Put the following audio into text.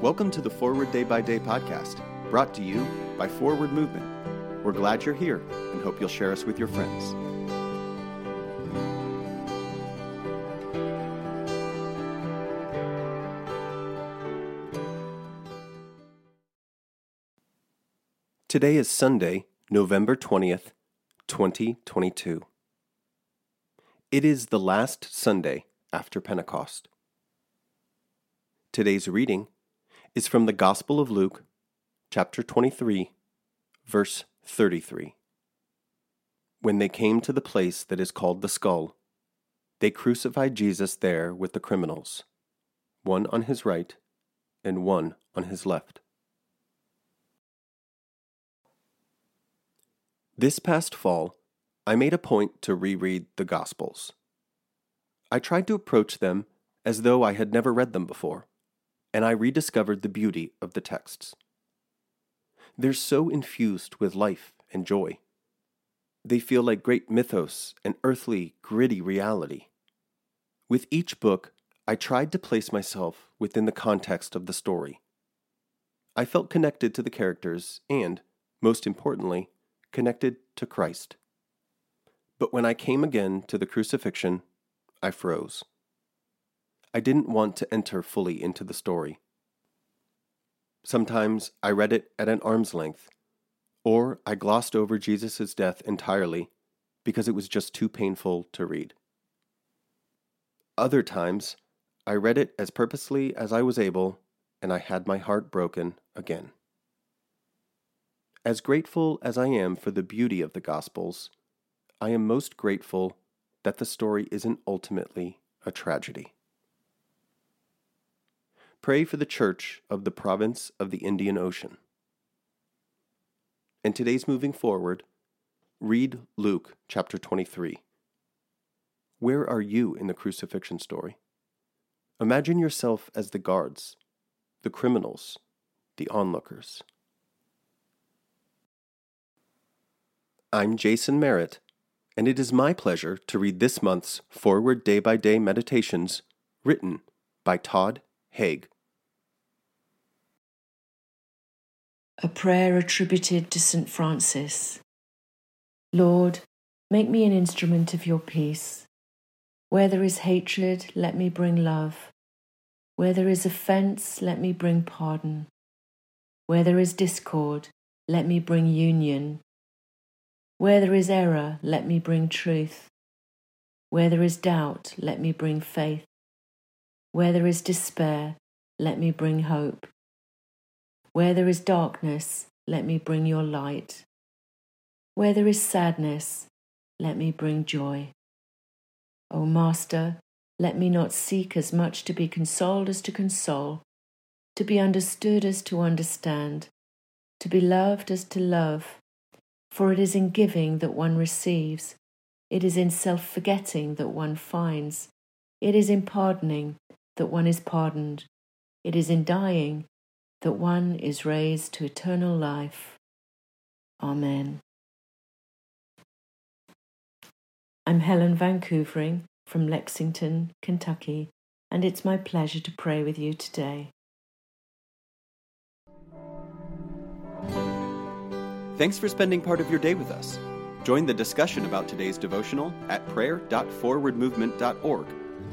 Welcome to the Forward Day by Day podcast, brought to you by Forward Movement. We're glad you're here and hope you'll share us with your friends. Today is Sunday, November 20th, 2022. It is the last Sunday after Pentecost. Today's reading is from the Gospel of Luke, chapter 23, verse 33. When they came to the place that is called the skull, they crucified Jesus there with the criminals, one on his right and one on his left. This past fall, I made a point to reread the Gospels. I tried to approach them as though I had never read them before, and I rediscovered the beauty of the texts. They're so infused with life and joy. They feel like great mythos and earthly, gritty reality. With each book, I tried to place myself within the context of the story. I felt connected to the characters and, most importantly, connected to Christ. But when I came again to the crucifixion, I froze. I didn't want to enter fully into the story. Sometimes I read it at an arm's length, or I glossed over Jesus' death entirely because it was just too painful to read. Other times, I read it as purposely as I was able, and I had my heart broken again. As grateful as I am for the beauty of the Gospels, I am most grateful that the story isn't ultimately a tragedy. Pray for the Church of the Province of the Indian Ocean. And today's moving forward, read Luke chapter 23. Where are you in the crucifixion story? Imagine yourself as the guards, the criminals, the onlookers. I'm Jason Merritt, and it is my pleasure to read this month's Forward Day by Day Meditations written by Todd Haig. A prayer attributed to St. Francis. Lord, make me an instrument of your peace. Where there is hatred, let me bring love. Where there is offence, let me bring pardon. Where there is discord, let me bring union. Where there is error, let me bring truth. Where there is doubt, let me bring faith. Where there is despair, let me bring hope. Where there is darkness, let me bring your light. Where there is sadness, let me bring joy. O Master, let me not seek as much to be consoled as to console, to be understood as to understand, to be loved as to love for it is in giving that one receives, it is in self forgetting that one finds, it is in pardoning that one is pardoned, it is in dying that one is raised to eternal life. Amen. I'm Helen Van Koevering from Lexington, Kentucky, and it's my pleasure to pray with you today. Thanks for spending part of your day with us. Join the discussion about today's devotional at prayer.forwardmovement.org,